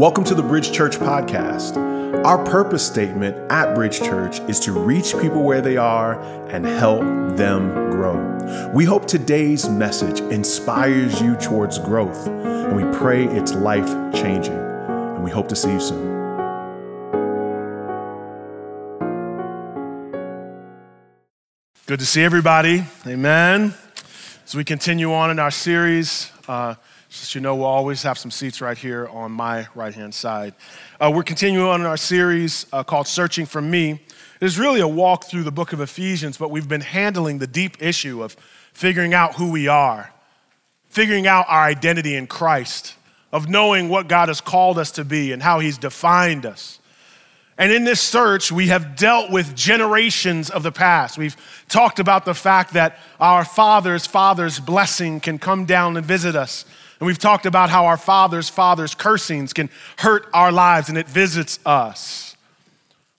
Welcome to the Bridge Church podcast. Our purpose statement at Bridge Church is to reach people where they are and help them grow. We hope today's message inspires you towards growth, and we pray it's life changing. And we hope to see you soon. Good to see everybody. Amen. As we continue on in our series, uh, just you know, we'll always have some seats right here on my right hand side. Uh, we're continuing on in our series uh, called Searching for Me. It is really a walk through the book of Ephesians, but we've been handling the deep issue of figuring out who we are, figuring out our identity in Christ, of knowing what God has called us to be and how He's defined us. And in this search, we have dealt with generations of the past. We've talked about the fact that our father's father's blessing can come down and visit us and we've talked about how our father's father's cursings can hurt our lives and it visits us.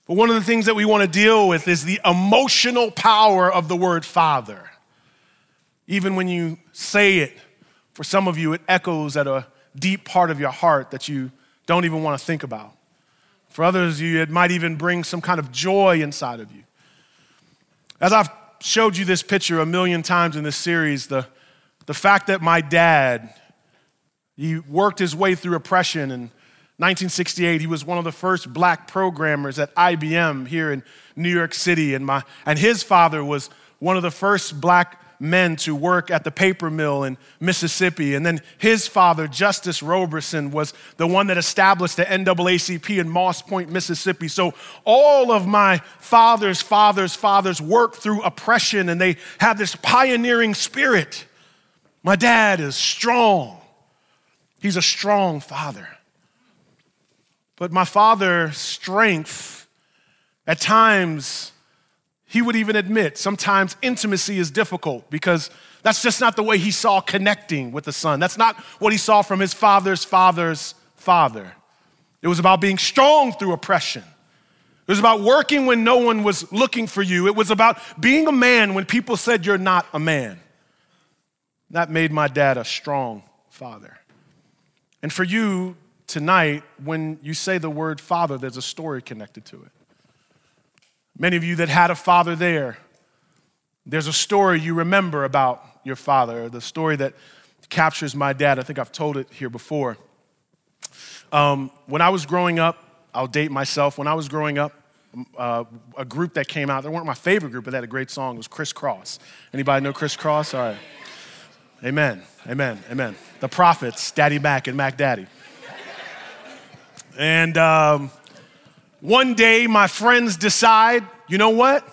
But one of the things that we want to deal with is the emotional power of the word father. Even when you say it, for some of you, it echoes at a deep part of your heart that you don't even want to think about. For others of you, it might even bring some kind of joy inside of you. As I've showed you this picture a million times in this series, the, the fact that my dad he worked his way through oppression. In 1968, he was one of the first black programmers at IBM here in New York City. And, my, and his father was one of the first black men to work at the paper mill in Mississippi. And then his father, Justice Roberson, was the one that established the NAACP in Moss Point, Mississippi. So all of my father's father's fathers worked through oppression and they have this pioneering spirit. My dad is strong. He's a strong father. But my father's strength, at times, he would even admit sometimes intimacy is difficult because that's just not the way he saw connecting with the son. That's not what he saw from his father's father's father. It was about being strong through oppression. It was about working when no one was looking for you. It was about being a man when people said you're not a man. That made my dad a strong father. And for you tonight, when you say the word father, there's a story connected to it. Many of you that had a father there, there's a story you remember about your father, the story that captures my dad. I think I've told it here before. Um, when I was growing up, I'll date myself. When I was growing up, uh, a group that came out, they weren't my favorite group, but they had a great song. It was Kris Kross. Anybody know Kris Kross? All right. Amen. Amen. Amen. The prophets, Daddy Mack and Mac Daddy. And um, one day, my friends decide, you know what?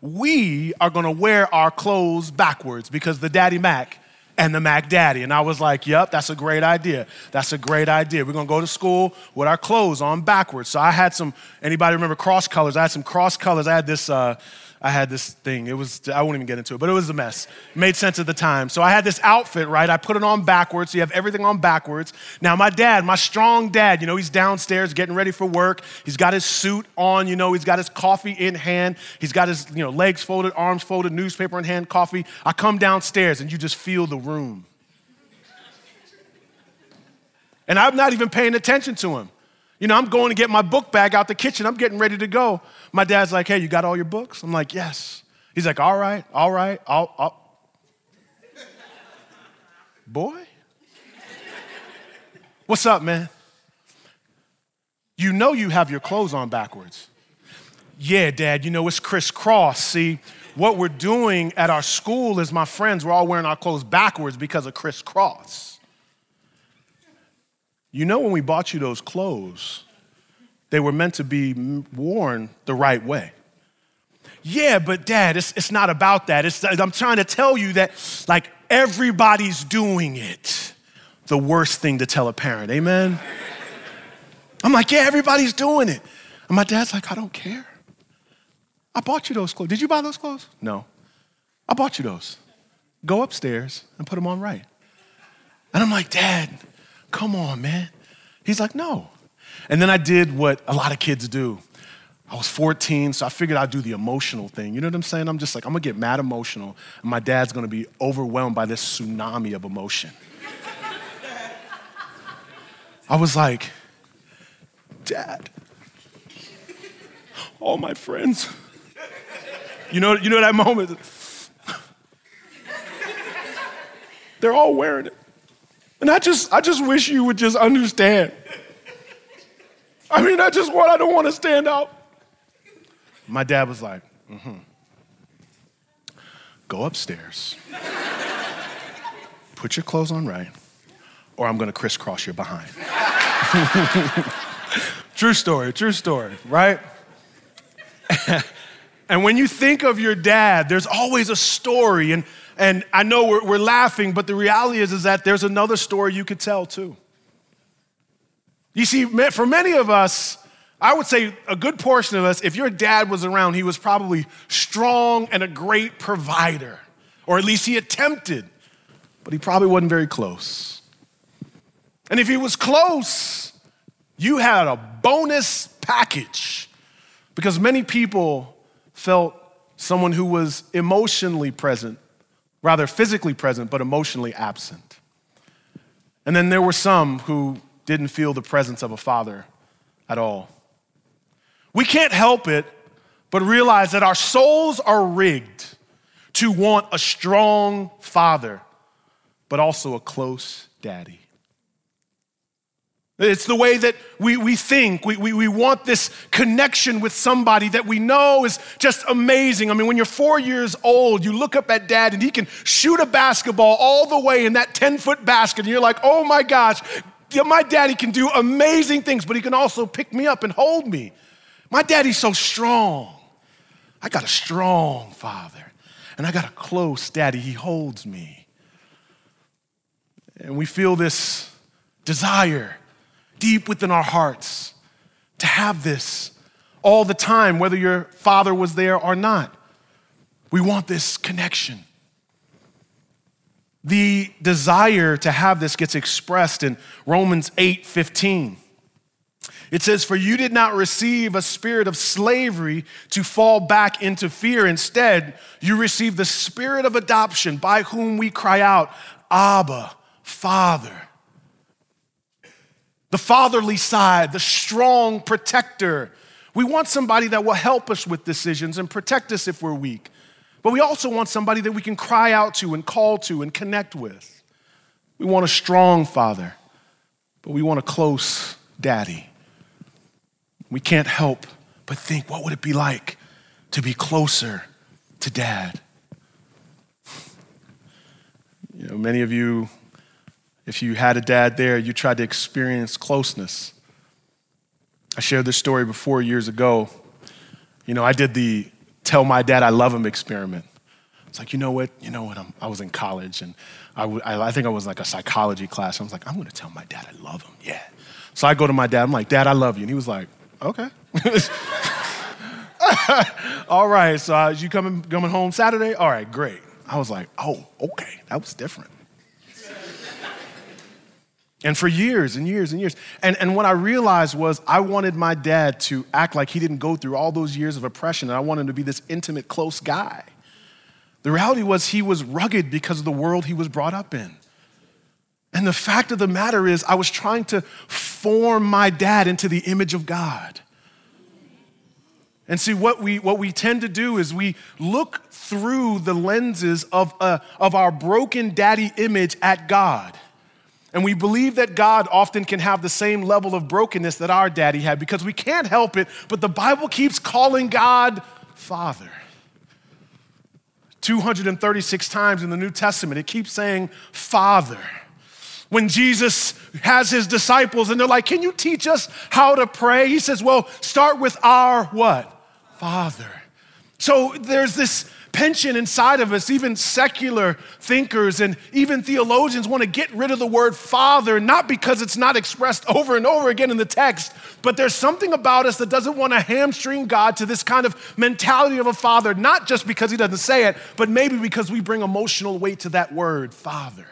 We are gonna wear our clothes backwards because the Daddy Mack and the Mac Daddy. And I was like, yep, that's a great idea. That's a great idea. We're gonna go to school with our clothes on backwards. So I had some, anybody remember cross colors? I had some cross colors. I had this, uh, I had this thing. It was, I won't even get into it, but it was a mess. Made sense at the time. So I had this outfit, right? I put it on backwards. So you have everything on backwards. Now, my dad, my strong dad, you know, he's downstairs getting ready for work. He's got his suit on, you know, he's got his coffee in hand. He's got his, you know, legs folded, arms folded, newspaper in hand, coffee. I come downstairs and you just feel the room. And I'm not even paying attention to him. You know, I'm going to get my book bag out the kitchen. I'm getting ready to go. My dad's like, hey, you got all your books? I'm like, yes. He's like, all right, all right. Boy? What's up, man? You know you have your clothes on backwards. Yeah, dad, you know it's Kris Kross. See, what we're doing at our school is my friends, we're all wearing our clothes backwards because of Kris Kross. You know, when we bought you those clothes, they were meant to be worn the right way. Yeah, but dad, it's, it's not about that. It's, I'm trying to tell you that, like, everybody's doing it. The worst thing to tell a parent, amen? I'm like, yeah, everybody's doing it. And my dad's like, I don't care. I bought you those clothes. Did you buy those clothes? No. I bought you those. Go upstairs and put them on right. And I'm like, Dad, Come on, man. He's like, No. And then I did what a lot of kids do. I was 14, so I figured I'd do the emotional thing. You know what I'm saying? I'm just like, I'm gonna get mad emotional, and my dad's gonna be overwhelmed by this tsunami of emotion. I was like, dad. All my friends. You know, you know that moment? They're all wearing it. And I just, I just wish you would just understand. I mean, I just want, I don't want to stand out. My dad was like, mm-hmm. Go upstairs. Put your clothes on right, or I'm gonna crisscross your behind. true story, true story, right? and when you think of your dad, there's always a story. And and I know we're, we're laughing, but the reality is, is that there's another story you could tell too. You see, for many of us, I would say a good portion of us, if your dad was around, he was probably strong and a great provider, or at least he attempted, but he probably wasn't very close. And if he was close, you had a bonus package because many people felt someone who was emotionally present rather physically present, but emotionally absent. And then there were some who didn't feel the presence of a father at all. We can't help it but realize that our souls are rigged to want a strong father, but also a close daddy. It's the way that we, we think. We, we, we want this connection with somebody that we know is just amazing. I mean, when you're four years old, you look up at dad and he can shoot a basketball all the way in that 10 foot basket, and you're like, oh my gosh, my daddy can do amazing things, but he can also pick me up and hold me. My daddy's so strong. I got a strong father, and I got a close daddy. He holds me. And we feel this desire deep within our hearts to have this all the time, whether your father was there or not. We want this connection. The desire to have this gets expressed in Romans 8 15. It says, For you did not receive a spirit of slavery to fall back into fear. Instead, you received the spirit of adoption by whom we cry out, Abba, Father. The fatherly side, the strong protector. We want somebody that will help us with decisions and protect us if we're weak. But we also want somebody that we can cry out to and call to and connect with. We want a strong father, but we want a close daddy. We can't help but think, what would it be like to be closer to dad? You know, many of you if you had a dad there, you tried to experience closeness. I shared this story before years ago. You know, I did the tell my dad I love him experiment. It's like, you know what? You know what? I'm, i was in college and I, think I was like a psychology class. I was like, I'm going to tell my dad I love him. Yeah. So I go to my dad. I'm like, Dad, I love you. And he was like, okay. All right. So uh, you coming, coming home Saturday? All right, great. I was like, oh, okay. That was different. And for years and years and years. And, and what I realized was I wanted my dad to act like he didn't go through all those years of oppression, and I wanted him to be this intimate, close guy. The reality was he was rugged because of the world he was brought up in. And the fact of the matter is, I was trying to form my dad into the image of God. And see, what we, what we tend to do is we look through the lenses of, uh, of our broken daddy image at God. And we believe that God often can have the same level of brokenness that our daddy had because we can't help it, but the Bible keeps calling God Father. 236 times in the New Testament, it keeps saying Father. When Jesus has his disciples and they're like, Can you teach us how to pray? He says, Well, start with our what? Father. So there's this pension inside of us. Even secular thinkers and even theologians want to get rid of the word father, not because it's not expressed over and over again in the text, but there's something about us that doesn't want to hamstring God to this kind of mentality of a father, not just because he doesn't say it, but maybe because we bring emotional weight to that word, father.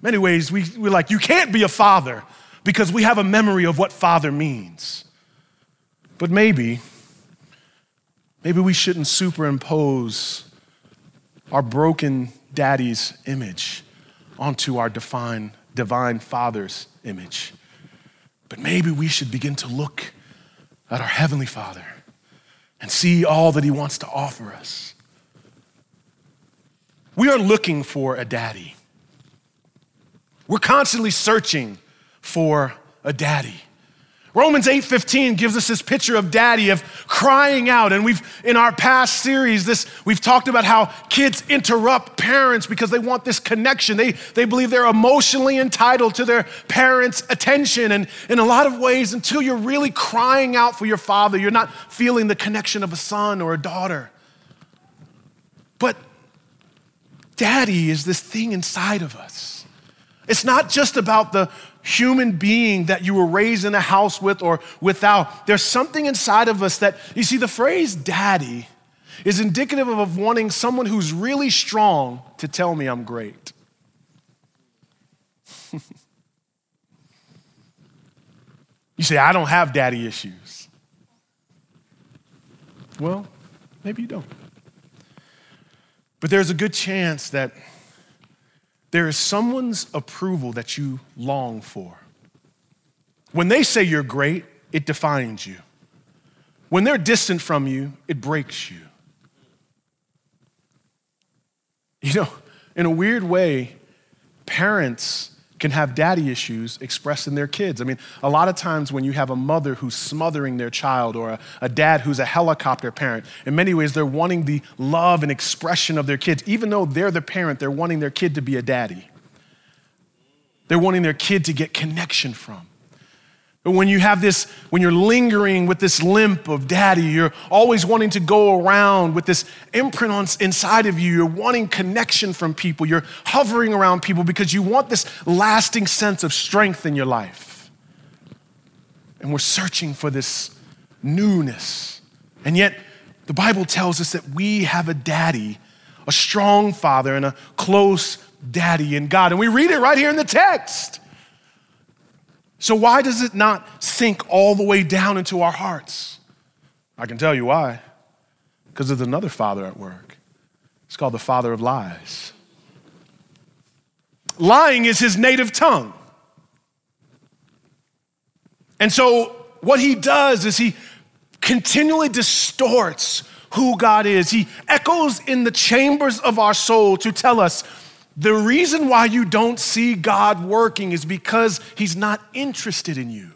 Many ways, we, we're like, you can't be a father because we have a memory of what father means. But maybe Maybe we shouldn't superimpose our broken daddy's image onto our divine, divine father's image. But maybe we should begin to look at our Heavenly Father and see all that He wants to offer us. We are looking for a daddy. We're constantly searching for a daddy. Romans 8:15 gives us this picture of daddy of crying out and we've in our past series this we've talked about how kids interrupt parents because they want this connection. They they believe they're emotionally entitled to their parents' attention and in a lot of ways until you're really crying out for your father, you're not feeling the connection of a son or a daughter. But daddy is this thing inside of us. It's not just about the human being that you were raised in a house with or without. There's something inside of us that, you see, the phrase daddy is indicative of wanting someone who's really strong to tell me I'm great. you say, I don't have daddy issues. Well, maybe you don't. But there's a good chance that there is someone's approval that you long for. When they say you're great, it defines you. When they're distant from you, it breaks you. You know, in a weird way, parents can have daddy issues expressed in their kids. I mean, a lot of times when you have a mother who's smothering their child or a, a, dad who's a helicopter parent, in many ways they're wanting the love and expression of their kids. Even though they're the parent, they're wanting their kid to be a daddy. They're wanting their kid to get connection from. When you have this, when you're lingering with this limp of daddy, you're always wanting to go around with this imprint on, inside of you. You're wanting connection from people. You're hovering around people because you want this lasting sense of strength in your life. And we're searching for this newness. And yet, the Bible tells us that we have a daddy, a strong father, and a close daddy in God. And we read it right here in the text. So, why does it not sink all the way down into our hearts? I can tell you why. Because there's another father at work. It's called the father of lies. Lying is his native tongue. And so, what he does is he continually distorts who God is. He echoes in the chambers of our soul to tell us the reason why you don't see God working is because He's not interested in you.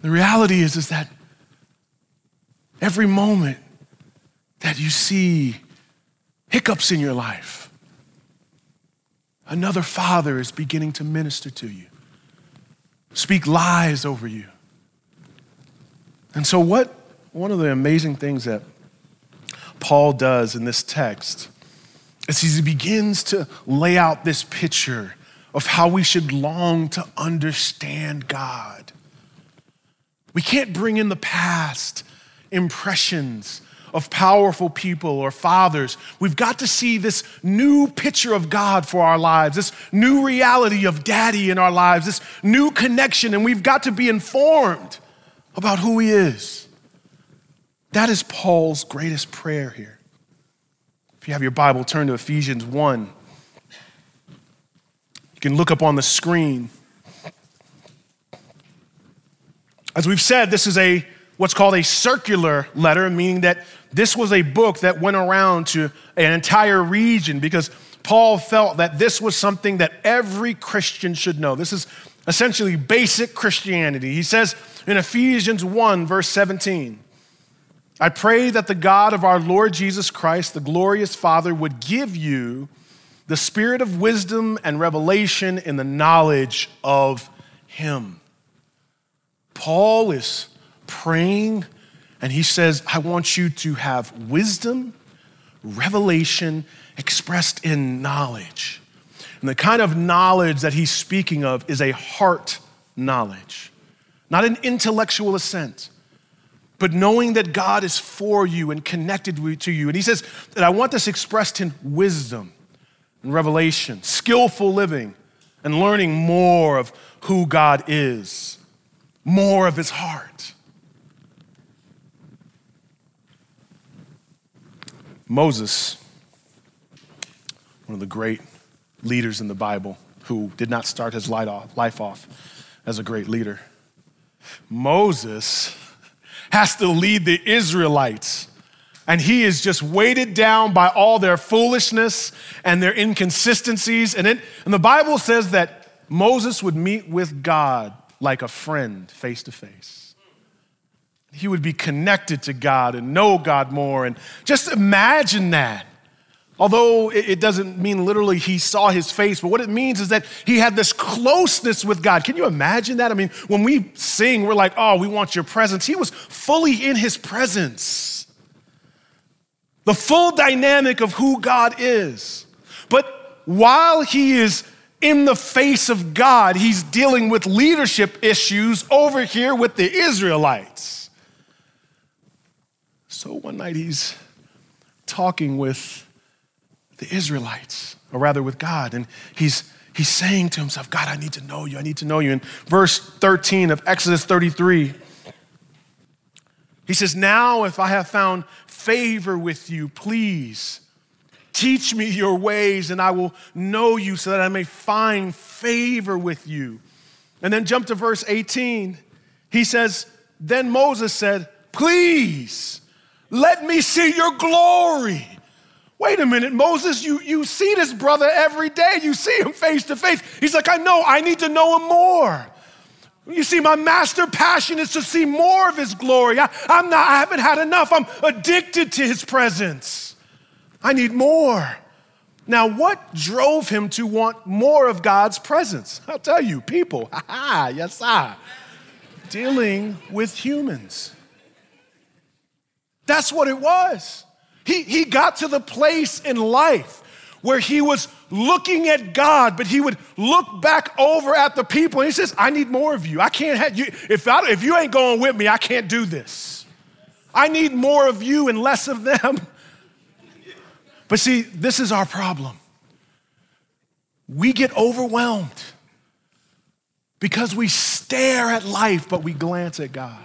The reality is, is that every moment that you see hiccups in your life, another father is beginning to minister to you, speak lies over you. And so, what one of the amazing things that Paul does in this text as he begins to lay out this picture of how we should long to understand God. We can't bring in the past impressions of powerful people or fathers. We've got to see this new picture of God for our lives, this new reality of daddy in our lives, this new connection, and we've got to be informed about who he is. That is Paul's greatest prayer here. If you have your Bible, turn to Ephesians 1. You can look up on the screen. As we've said, this is a what's called a circular letter, meaning that this was a book that went around to an entire region because Paul felt that this was something that every Christian should know. This is essentially basic Christianity. He says in Ephesians 1, verse 17, I pray that the God of our Lord Jesus Christ, the glorious Father, would give you the spirit of wisdom and revelation in the knowledge of Him. Paul is praying and he says, I want you to have wisdom, revelation expressed in knowledge. And the kind of knowledge that he's speaking of is a heart knowledge, not an intellectual assent but knowing that God is for you and connected to you. And he says that I want this expressed in wisdom and revelation, skillful living, and learning more of who God is, more of his heart. Moses, one of the great leaders in the Bible, who did not start his life off as a great leader. Moses has to lead the Israelites, and he is just weighted down by all their foolishness and their inconsistencies. And, it, and the Bible says that Moses would meet with God like a friend face to face. He would be connected to God and know God more. And just imagine that. Although it doesn't mean literally he saw his face, but what it means is that he had this closeness with God. Can you imagine that? I mean, when we sing, we're like, oh, we want your presence. He was fully in his presence. The full dynamic of who God is. But while he is in the face of God, he's dealing with leadership issues over here with the Israelites. So one night he's talking with the Israelites, or rather with God. And he's, he's saying to himself, God, I need to know you. I need to know you. In verse 13 of Exodus 33, he says, Now if I have found favor with you, please teach me your ways, and I will know you so that I may find favor with you. And then jump to verse 18. He says, Then Moses said, Please let me see your glory. Wait a minute, Moses, you, you see this brother every day. You see him face to face. He's like, I know, I need to know him more. You see, my master passion is to see more of his glory. I, I'm not, I haven't had enough. I'm addicted to his presence. I need more. Now, what drove him to want more of God's presence? I'll tell you, people. Ha, yes, sir. Dealing with humans. That's what it was. He, he got to the place in life where he was looking at God, but he would look back over at the people and he says, I need more of you. I can't have you. If, I, if you ain't going with me, I can't do this. I need more of you and less of them. But see, this is our problem. We get overwhelmed because we stare at life, but we glance at God.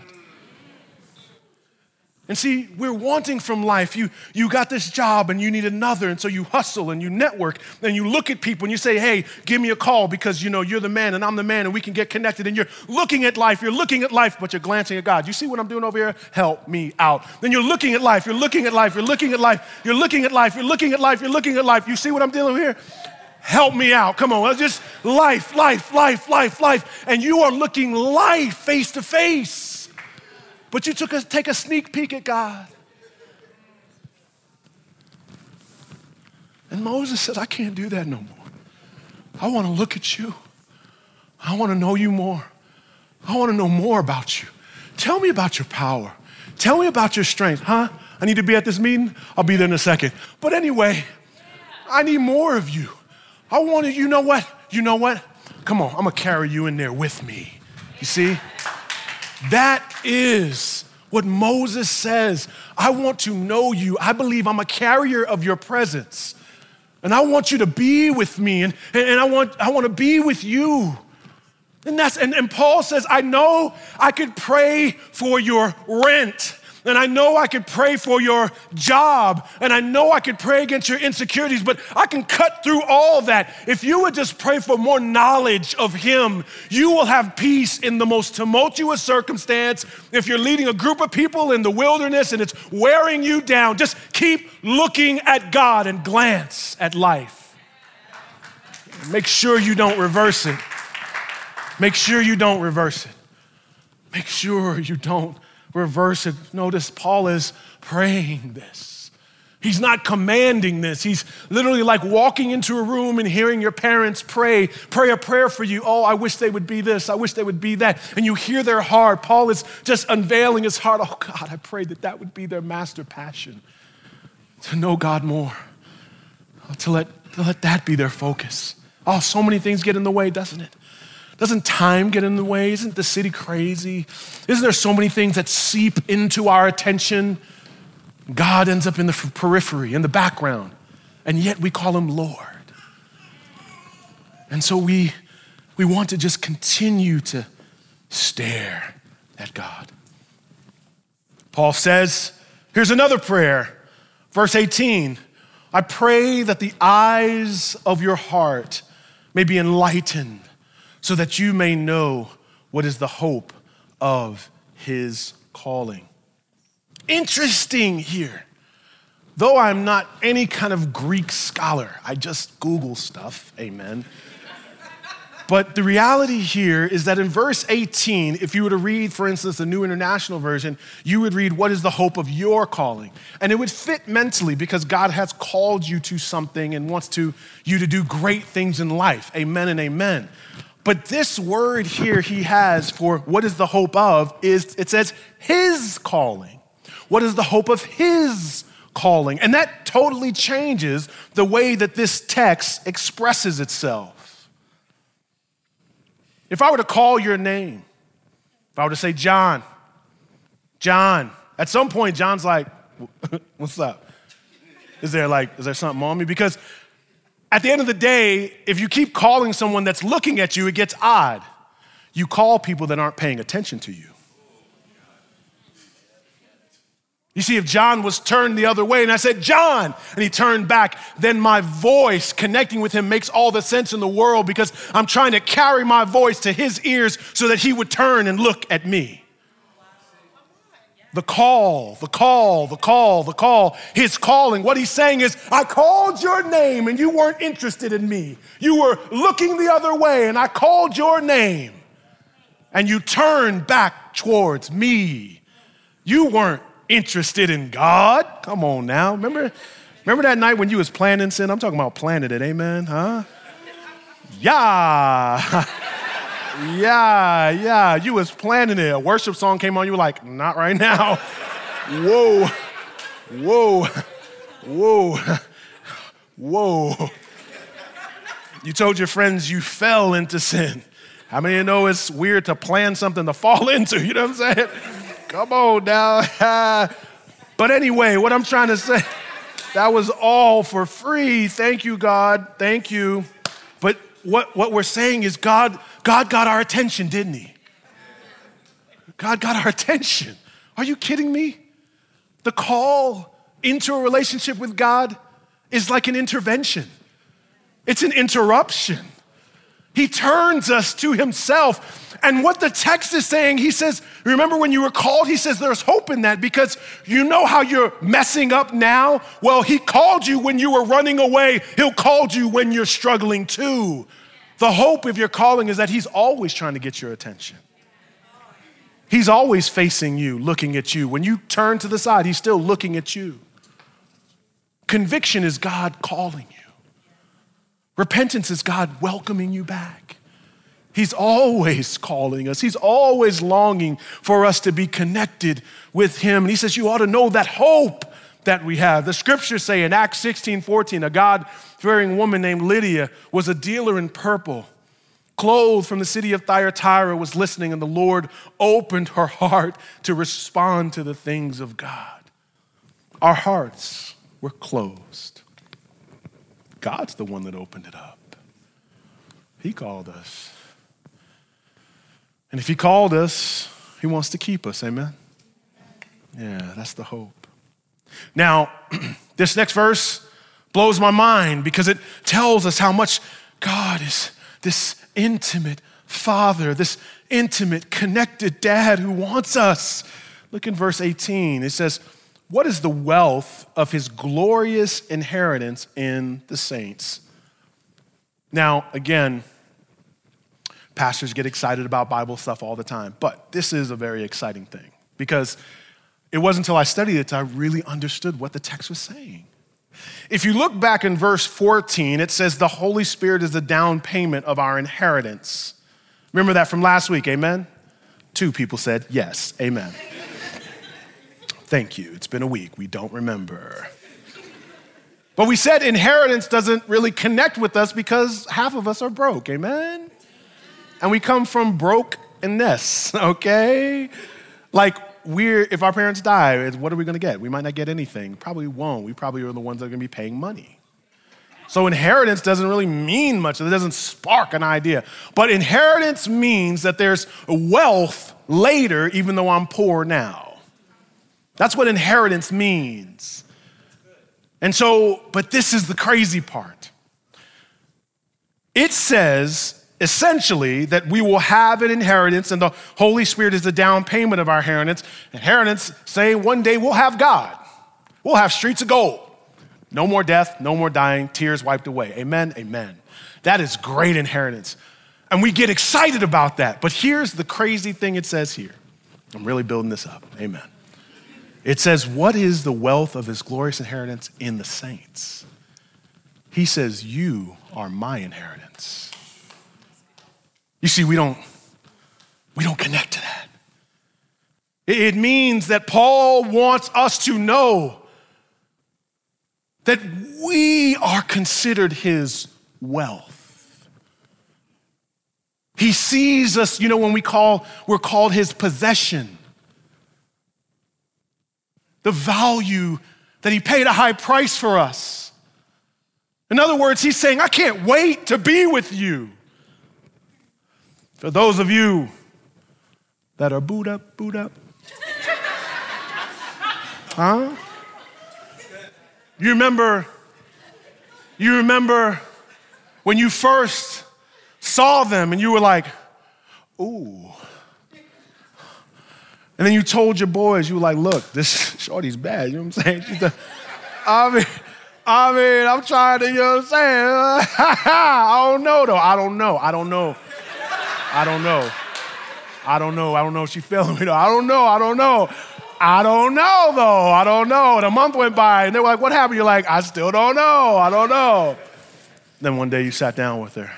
And see, we're wanting from life. You, you got this job and you need another, and so you hustle and you network and you look at people and you say, hey, give me a call because you know you're the man and I'm the man and we can get connected. And you're looking at life, you're looking at life, but you're glancing at God. You see what I'm doing over here? Help me out. Then you're looking at life, you're looking at life, you're looking at life, you're looking at life, you're looking at life, you're looking at life. You see what I'm dealing with here? Help me out. Come on, just life, life, life, life, life. And you are looking life face to face. But you took a, take a sneak peek at God. And Moses said, I can't do that no more. I want to look at you. I want to know you more. I want to know more about you. Tell me about your power. Tell me about your strength. Huh? I need to be at this meeting. I'll be there in a second. But anyway, I need more of you. I want to, you know what? You know what? Come on, I'm going to carry you in there with me. You see? That is what Moses says. I want to know you. I believe I'm a carrier of your presence. And I want you to be with me, and, and I, want, I want to be with you. And, that's, and, and Paul says, I know I could pray for your rent and I know I could pray for your job, and I know I could pray against your insecurities, but I can cut through all that. If you would just pray for more knowledge of Him, you will have peace in the most tumultuous circumstance. If you're leading a group of people in the wilderness and it's wearing you down, just keep looking at God and glance at life. Make sure you don't reverse it. Make sure you don't reverse it. Make sure you don't reverse it. Notice Paul is praying this. He's not commanding this. He's literally like walking into a room and hearing your parents pray, pray a prayer for you. Oh, I wish they would be this. I wish they would be that. And you hear their heart. Paul is just unveiling his heart. Oh, God, I pray that that would be their master passion to know God more, to let, to let that be their focus. Oh, so many things get in the way, doesn't it? Doesn't time get in the way? Isn't the city crazy? Isn't there so many things that seep into our attention? God ends up in the periphery, in the background, and yet we call him Lord. And so we, we want to just continue to stare at God. Paul says, here's another prayer, verse 18 I pray that the eyes of your heart may be enlightened, so that you may know what is the hope of his calling. Interesting here. Though I'm not any kind of Greek scholar, I just Google stuff, amen. But the reality here is that in verse 18, if you were to read, for instance, the New International Version, you would read, What is the hope of your calling? And it would fit mentally because God has called you to something and wants to, you to do great things in life. Amen and amen. But this word here he has for what is the hope of is it says his calling. What is the hope of his calling? And that totally changes the way that this text expresses itself. If I were to call your name, if I were to say, John, John, at some point, John's like, What's up? Is there like, is there something on me? Because at the end of the day, if you keep calling someone that's looking at you, it gets odd. You call people that aren't paying attention to you. You see, if John was turned the other way and I said, John, and he turned back, then my voice connecting with him makes all the sense in the world because I'm trying to carry my voice to his ears so that he would turn and look at me. The call, the call, the call, the call, his calling. What he's saying is, I called your name and you weren't interested in me. You were looking the other way and I called your name and you turned back towards me. You weren't interested in God. Come on now. Remember, remember that night when you was planning sin? I'm talking about planning it, amen, huh? Yeah. yeah, yeah. You was planning it. A worship song came on, you were like, not right now. Whoa. Whoa. Whoa. Whoa. You told your friends you fell into sin. How many of you know it's weird to plan something to fall into? You know what I'm saying? Come on now. but anyway, what I'm trying to say, that was all for free. Thank you, God. Thank you. What, what we're saying is God, God got our attention, didn't he? God got our attention. Are you kidding me? The call into a relationship with God is like an intervention. It's an interruption. He turns us to Himself. And what the text is saying, He says, Remember when you were called? He says, There's hope in that because you know how you're messing up now? Well, He called you when you were running away, He'll call you when you're struggling too. The hope of your calling is that He's always trying to get your attention. He's always facing you, looking at you. When you turn to the side, He's still looking at you. Conviction is God calling you. Repentance is God welcoming you back. He's always calling us. He's always longing for us to be connected with Him. And He says, You ought to know that hope that we have. The scriptures say in Acts 16 14, a God fearing woman named Lydia was a dealer in purple. Clothed from the city of Thyatira, was listening, and the Lord opened her heart to respond to the things of God. Our hearts were closed. God's the one that opened it up. He called us. And if He called us, He wants to keep us. Amen? Yeah, that's the hope. Now, this next verse blows my mind because it tells us how much God is this intimate father, this intimate, connected dad who wants us. Look in verse 18. It says, what is the wealth of his glorious inheritance in the saints? Now, again, pastors get excited about Bible stuff all the time, but this is a very exciting thing because it wasn't until I studied it that I really understood what the text was saying. If you look back in verse 14, it says the Holy Spirit is the down payment of our inheritance. Remember that from last week, amen? Two people said yes, amen. Thank you. It's been a week. We don't remember. But we said inheritance doesn't really connect with us because half of us are broke. Amen? And we come from brokenness, okay? Like, we're, if our parents die, what are we gonna get? We might not get anything. Probably won't. We probably are the ones that are gonna be paying money. So inheritance doesn't really mean much. It doesn't spark an idea. But inheritance means that there's wealth later, even though I'm poor now. That's what inheritance means. And so, but this is the crazy part. it says essentially that we will have an inheritance and the Holy Spirit is the down payment of our inheritance. Inheritance saying one day we'll have God. We'll have streets of gold. No more death, no more dying, tears wiped away. Amen, amen. That is great inheritance. And we get excited about that. But here's the crazy thing it says here. I'm really building this up. Amen. It says, What is the wealth of his glorious inheritance in the saints? He says, You are my inheritance. You see, we don't, we don't connect to that. It means that Paul wants us to know that we are considered his wealth. He sees us, you know, when we call, we're called his possession. The value that he paid a high price for us. In other words, he's saying, I can't wait to be with you. For those of you that are boot up, boot up. huh? You remember, you remember when you first saw them and you were like, ooh. And then you told your boys, you were like, look, this shorty's bad. You know what I'm saying? I mean, I mean, I'm trying to, you know what I'm saying? I don't know though. I don't know. I don't know. I don't know. I don't know. I don't know if she's feeling me. I don't know. I don't know. I don't know though. I don't know. And a month went by and they were like, what happened? You're like, I still don't know. I don't know. Then one day you sat down with her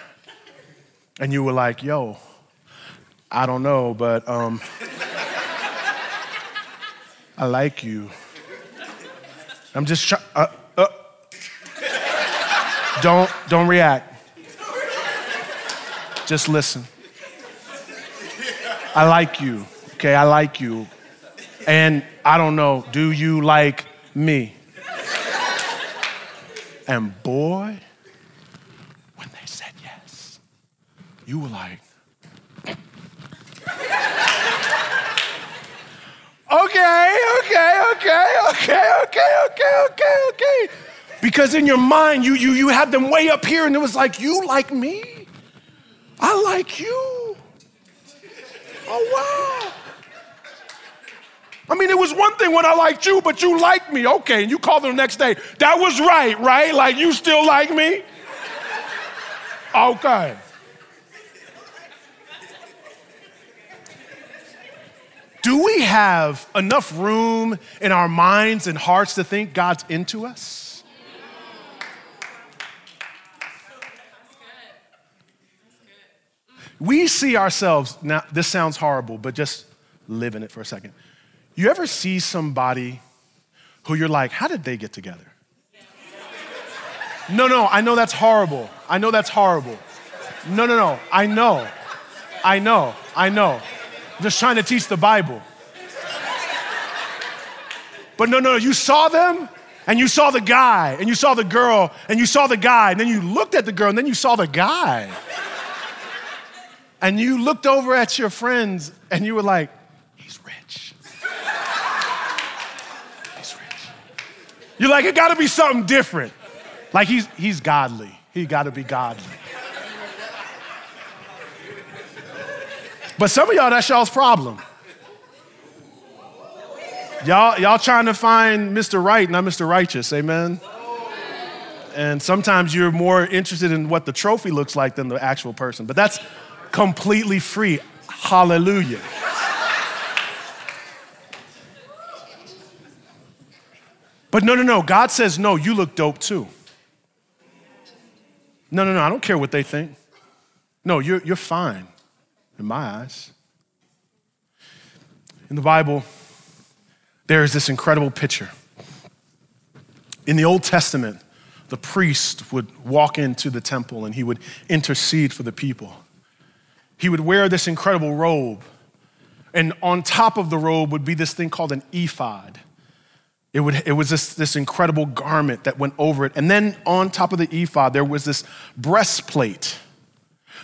and you were like, yo, I don't know, but um, I like you. I'm just trying. Uh, uh. Don't don't react. Just listen. I like you. Okay, I like you. And I don't know, do you like me? And boy, when they said yes, you were like, okay, okay, okay, okay, okay, okay, okay, okay. Because in your mind, you, you, you had them way up here, and it was like, you like me? I like you. Oh, wow. I mean, it was one thing when I liked you, but you liked me. Okay, and you called them the next day. That was right, right? Like, you still like me? Okay. Do we have enough room in our minds and hearts to think God's into us? We see ourselves, now this sounds horrible, but just live in it for a second. You ever see somebody who you're like, how did they get together? No, no, I know that's horrible. I know that's horrible. No, no, no, I know. I know, I know I'm just trying to teach the Bible. But no, no, you saw them and you saw the guy and you saw the girl and you saw the guy and then you looked at the girl and then you saw the guy. And you looked over at your friends and you were like, he's rich. He's rich. You're like, it gotta be something different. Like he's, he's godly. He gotta be godly. But some of y'all, that's y'all's problem. Y'all, y'all trying to find Mr. Right, not Mr. Righteous, amen? And sometimes you're more interested in what the trophy looks like than the actual person. But that's completely free. Hallelujah. But no, no, no. God says, no, you look dope too. No, no, no. I don't care what they think. No, you're, you're fine in my eyes. In the Bible, there is this incredible picture. In the Old Testament, the priest would walk into the temple and he would intercede for the people. He would wear this incredible robe, and on top of the robe would be this thing called an ephod. It, would, it was this, this incredible garment that went over it. And then on top of the ephod, there was this breastplate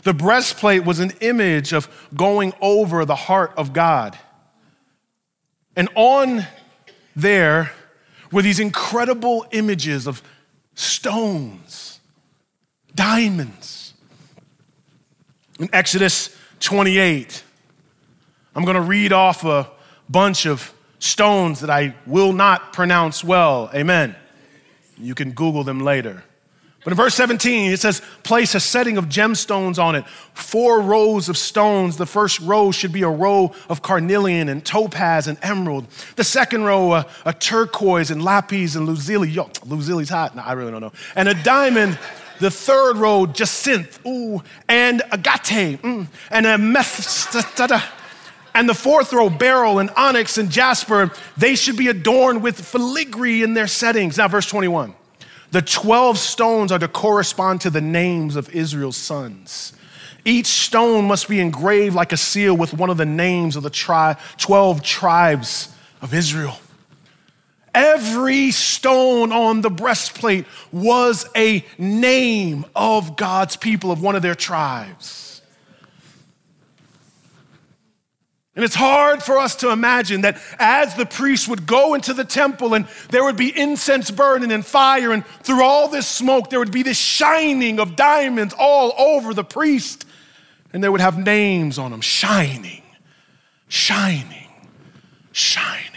the breastplate was an image of going over the heart of God. And on there were these incredible images of stones, diamonds, In Exodus 28, I'm going to read off a bunch of stones that I will not pronounce well. Amen. You can Google them later. But in verse 17, it says, place a setting of gemstones on it, four rows of stones. The first row should be a row of carnelian and topaz and emerald. The second row, a, a turquoise and lapis and lazuli. Yo, lazuli's hot. No, I really don't know. And a diamond. The third row, jacinth, ooh, and agate, mm, and a and the fourth row, beryl and onyx and jasper. They should be adorned with filigree in their settings. Now, verse 21. The 12 stones are to correspond to the names of Israel's sons. Each stone must be engraved like a seal with one of the names of the tri- 12 tribes of Israel. Every stone on the breastplate was a name of God's people, of one of their tribes. And it's hard for us to imagine that as the priest would go into the temple and there would be incense burning and fire, and through all this smoke, there would be this shining of diamonds all over the priest. And they would have names on them shining, shining, shining.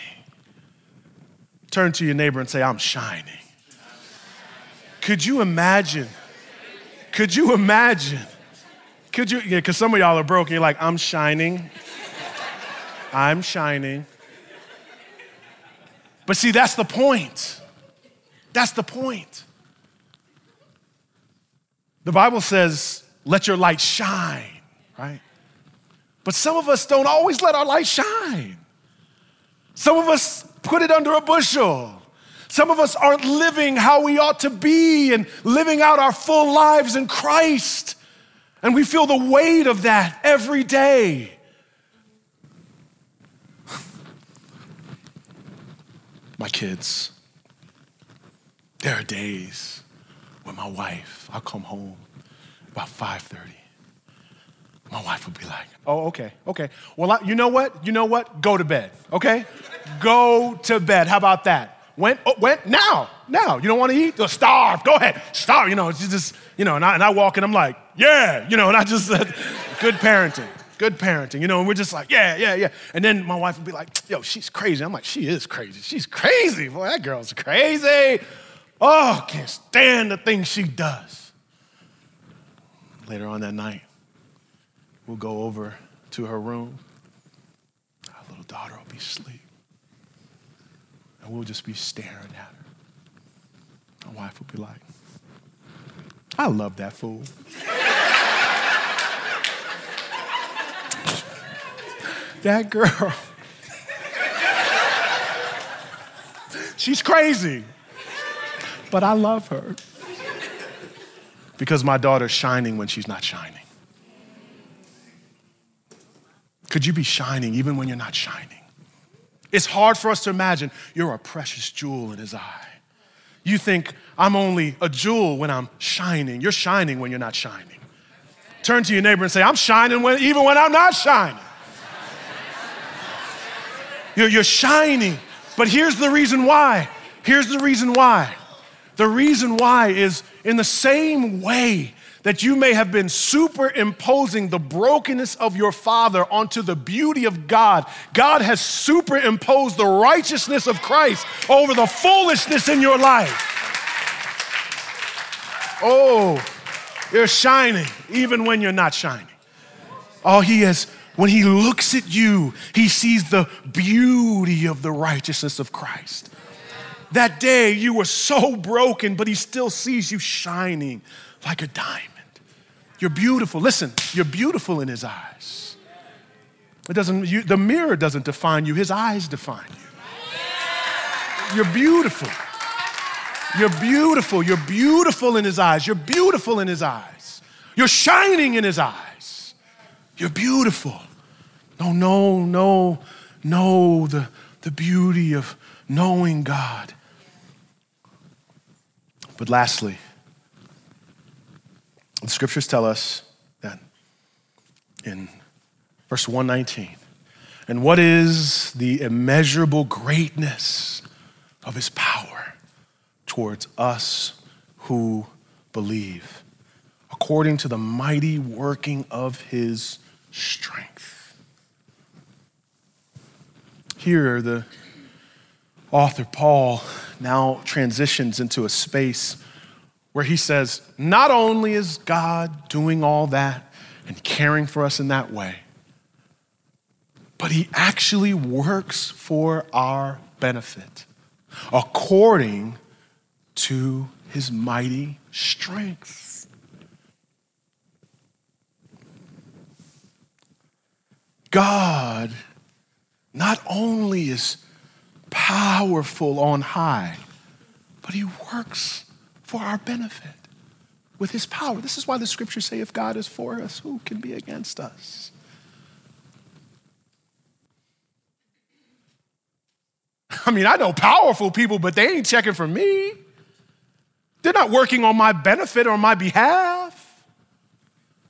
Turn to your neighbor and say, I'm shining. Could you imagine? Could you imagine? Could you? Yeah, because some of y'all are broken. You're like, I'm shining. I'm shining. But see, that's the point. That's the point. The Bible says, let your light shine, right? But some of us don't always let our light shine. Some of us put it under a bushel. Some of us aren't living how we ought to be and living out our full lives in Christ. And we feel the weight of that every day. my kids. There are days when my wife, I'll come home about 5:30. My wife would be like, "Oh, okay, okay. Well, I, you know what? You know what? Go to bed, okay? Go to bed. How about that? When? Oh, when? Now, now. You don't want to eat? Oh, starve. Go ahead, starve. You know, it's just, you know. And I, and I walk in, I'm like, yeah, you know. And I just, said, good parenting good parenting, you know, and we're just like, yeah, yeah, yeah. And then my wife would be like, yo, she's crazy. I'm like, she is crazy. She's crazy. Boy, that girl's crazy. Oh, can't stand the things she does. Later on that night, we'll go over to her room. Our little daughter will be asleep. And we'll just be staring at her. My wife will be like, I love that fool. that girl, she's crazy, but I love her because my daughter's shining when she's not shining. Could you be shining even when you're not shining? It's hard for us to imagine you're a precious jewel in his eye. You think I'm only a jewel when I'm shining. You're shining when you're not shining. Turn to your neighbor and say, I'm shining when, even when I'm not shining. You're, you're shining. But here's the reason why. Here's the reason why. The reason why is in the same way that you may have been superimposing the brokenness of your father onto the beauty of God, God has superimposed the righteousness of Christ over the foolishness in your life. Oh, you're shining even when you're not shining. Oh, He has when he looks at you, he sees the beauty of the righteousness of Christ. That day you were so broken, but he still sees you shining like a diamond. You're beautiful. Listen, you're beautiful in his eyes. It doesn't, you, the mirror doesn't define you, his eyes define you. You're beautiful. You're beautiful. You're beautiful in his eyes. You're beautiful in his eyes. You're shining in his eyes. You're beautiful. No, no, no, no, the, the beauty of knowing God. But lastly, the scriptures tell us that in verse 119, and what is the immeasurable greatness of his power towards us who believe? according to the mighty working of his strength. Here, the author Paul now transitions into a space where he says, not only is God doing all that and caring for us in that way, but he actually works for our benefit according to his mighty strength. God not only is powerful on high, but he works for our benefit with his power. This is why the scriptures say if God is for us, who can be against us? I mean, I know powerful people, but they ain't checking for me. They're not working on my benefit or my behalf.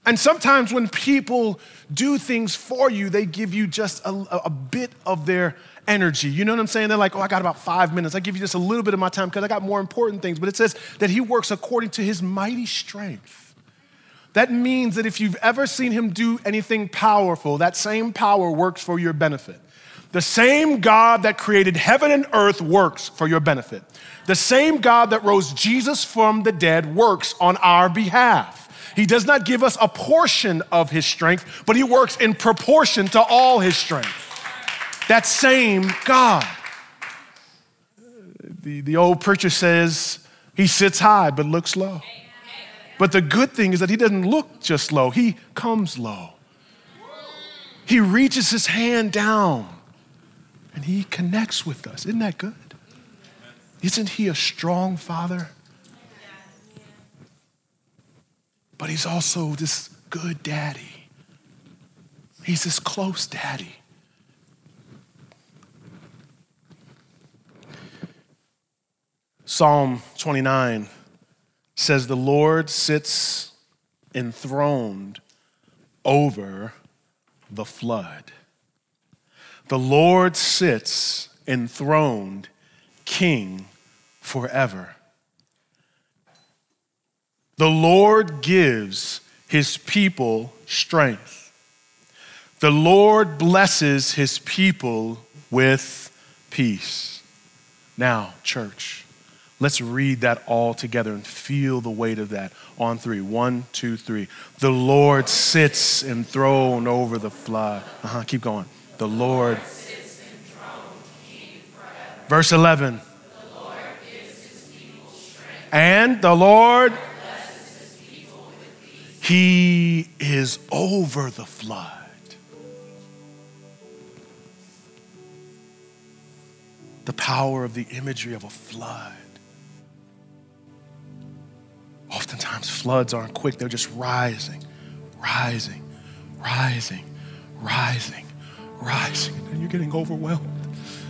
And sometimes when people do things for you, they give you just a, a, bit of their energy. You know what I'm saying? They're like, oh, I got about five minutes. I give you just a little bit of my time because I got more important things. But it says that he works according to his mighty strength. That means that if you've ever seen him do anything powerful, that same power works for your benefit. The same God that created heaven and earth works for your benefit. The same God that rose Jesus from the dead works on our behalf. He does not give us a portion of his strength, but he works in proportion to all his strength. That same God. The, the old preacher says, he sits high but looks low. But the good thing is that he doesn't look just low, he comes low. He reaches his hand down and he connects with us. Isn't that good? Isn't he a strong father? But he's also this good daddy. He's this close daddy. Psalm 29 says, The Lord sits enthroned over the flood. The Lord sits enthroned, king forever. The Lord gives his people strength. The Lord blesses his people with peace. Now, church, let's read that all together and feel the weight of that on three. One, two, three. The Lord sits enthroned over the flood. Uh huh, keep going. The Lord. Verse 11. And the Lord, He is over the flood. The power of the imagery of a flood. Oftentimes, floods aren't quick, they're just rising, rising, rising, rising rising and you're getting overwhelmed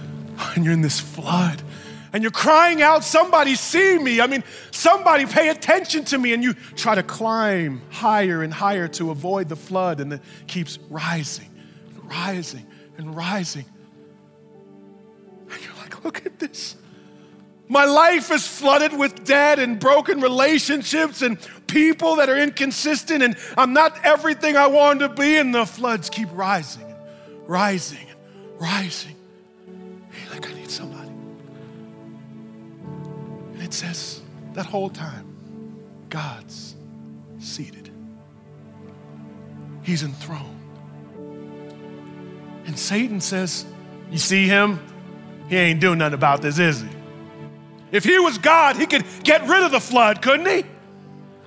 and you're in this flood and you're crying out, Somebody see me. I mean, somebody pay attention to me. And you try to climb higher and higher to avoid the flood, and it keeps rising and rising and rising. And you're like, Look at this. My life is flooded with dead and broken relationships and people that are inconsistent, and I'm not everything I want to be, and the floods keep rising rising and rising. Hey, like, I need somebody. And it says that whole time, God's seated, He's enthroned. And Satan says, You see him? He ain't doing nothing about this, is he? If he was God, he could get rid of the flood, couldn't he?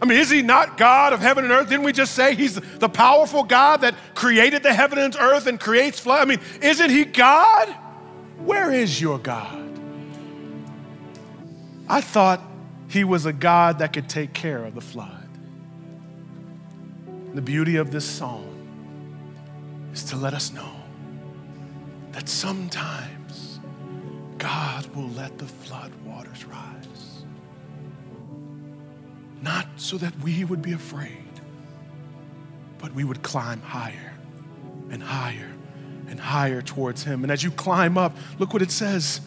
I mean, is he not God of heaven and earth? Didn't we just say he's the powerful God that created the heaven and earth and creates flood? I mean, isn't he God? Where is your God? I thought he was a God that could take care of the flood. The beauty of this song is to let us know that sometimes God will let the flood waters rise not so that we would be afraid, but we would climb higher and higher and higher towards Him. And as you climb up, look what it says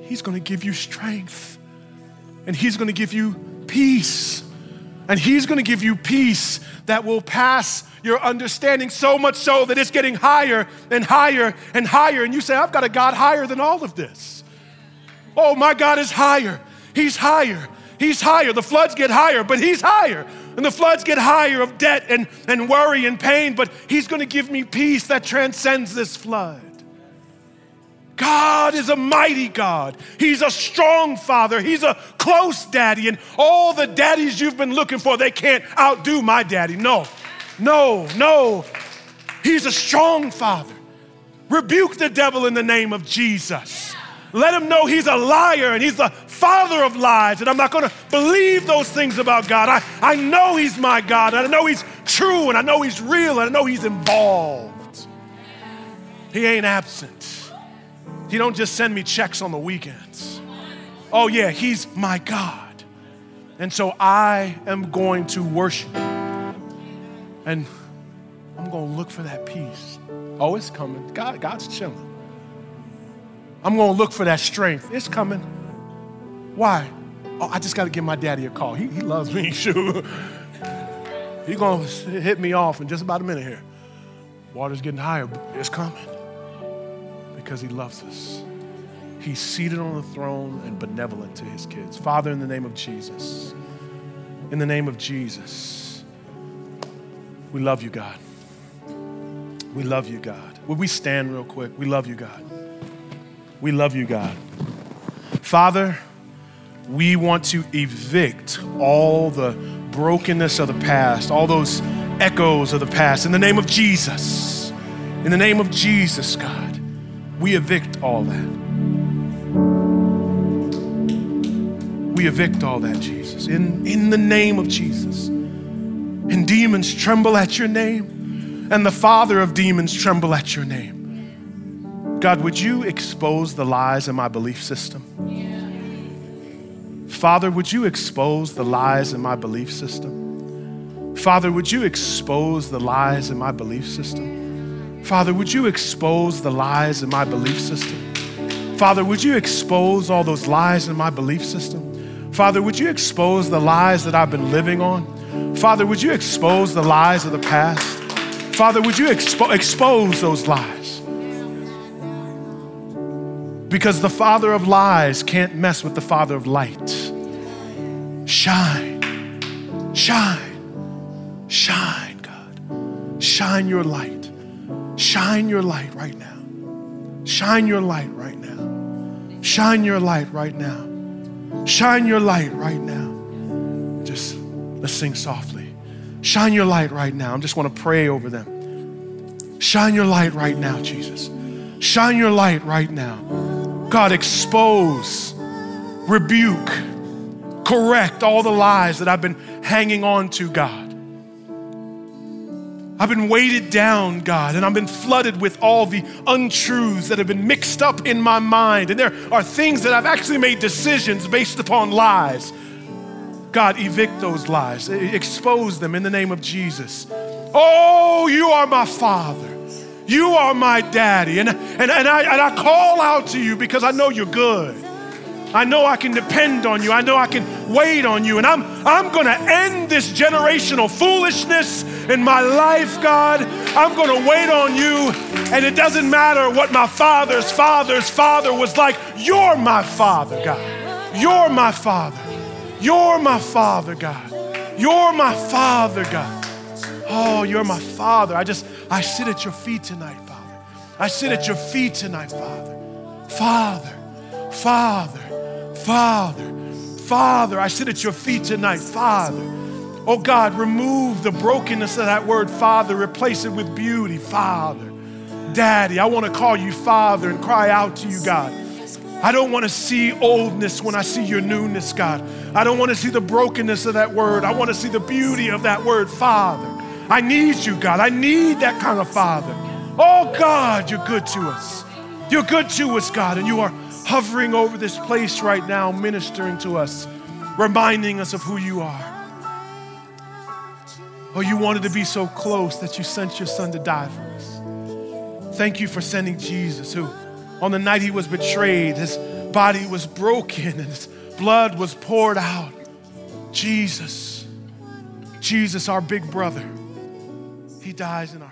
He's going to give you strength and He's going to give you peace. And He's gonna give you peace that will pass your understanding so much so that it's getting higher and higher and higher. And you say, I've got a God higher than all of this. Oh, my God is higher. He's higher. He's higher. The floods get higher, but He's higher. And the floods get higher of debt and, and worry and pain, but He's gonna give me peace that transcends this flood. God is a mighty God. He's a strong father. He's a close daddy. And all the daddies you've been looking for, they can't outdo my daddy. No, no, no. He's a strong father. Rebuke the devil in the name of Jesus. Let him know he's a liar and he's the father of lies. And I'm not going to believe those things about God. I, I know he's my God. I know he's true. And I know he's real. And I know he's involved. He ain't absent. He don't just send me checks on the weekends. Oh yeah, he's my God. And so I am going to worship. And I'm going to look for that peace. Oh, it's coming. God, God's chilling. I'm going to look for that strength. It's coming. Why? Oh, I just got to give my daddy a call. He, he loves me, sure. He's going to hit me off in just about a minute here. Water's getting higher. It's coming because he loves us. He's seated on the throne and benevolent to his kids. Father, in the name of Jesus, in the name of Jesus, we love you, God. We love you, God. Would we stand real quick? We love you, God. We love you, God. Father, we want to evict all the brokenness of the past, all those echoes of the past in the name of Jesus. In the name of Jesus, God. We evict all that. We evict all that, Jesus, in, in the name of Jesus. And demons tremble at your name, and the father of demons tremble at your name. God, would you expose the lies in my belief system? Father, would you expose the lies in my belief system? Father, would you expose the lies in my belief system? Father, would you expose the lies in my belief system? Father, would you expose all those lies in my belief system? Father, would you expose the lies that I've been living on? Father, would you expose the lies of the past? Father, would you expo- expose those lies? Because the father of lies can't mess with the father of light. Shine, shine, shine, God. Shine your light. Shine your light right now. Shine your light right now. Shine your light right now. Shine your light right now. Just let's sing softly. Shine your light right now. I just want to pray over them. Shine your light right now, Jesus. Shine your light right now. God, expose, rebuke, correct all the lies that I've been hanging on to, God. I've been weighted down, God, and I've been flooded with all the untruths that have been mixed up in my mind. And there are things that I've actually made decisions based upon lies. God, evict those lies, expose them in the name of Jesus. Oh, you are my Father. You are my daddy. And, and, and, I, and I call out to you because I know you're good. I know I can depend on you. I know I can wait on you. And I'm, I'm going to end this generational foolishness in my life, God. I'm going to wait on you. And it doesn't matter what my father's father's father was like. You're my father, God. You're my father. You're my father, God. You're my father, God. Oh, you're my father. I just, I sit at your feet tonight, Father. I sit at your feet tonight, Father. Father, Father. Father, Father, I sit at your feet tonight, Father. Oh God, remove the brokenness of that word, Father, replace it with beauty, Father. Daddy, I want to call you Father and cry out to you, God. I don't want to see oldness when I see your newness, God. I don't want to see the brokenness of that word. I want to see the beauty of that word, Father. I need you, God. I need that kind of Father. Oh, God, you're good to us. You're good to us, God, and you are hovering over this place right now, ministering to us, reminding us of who you are. Oh, you wanted to be so close that you sent your son to die for us. Thank you for sending Jesus, who on the night he was betrayed, his body was broken and his blood was poured out. Jesus, Jesus, our big brother, he dies in our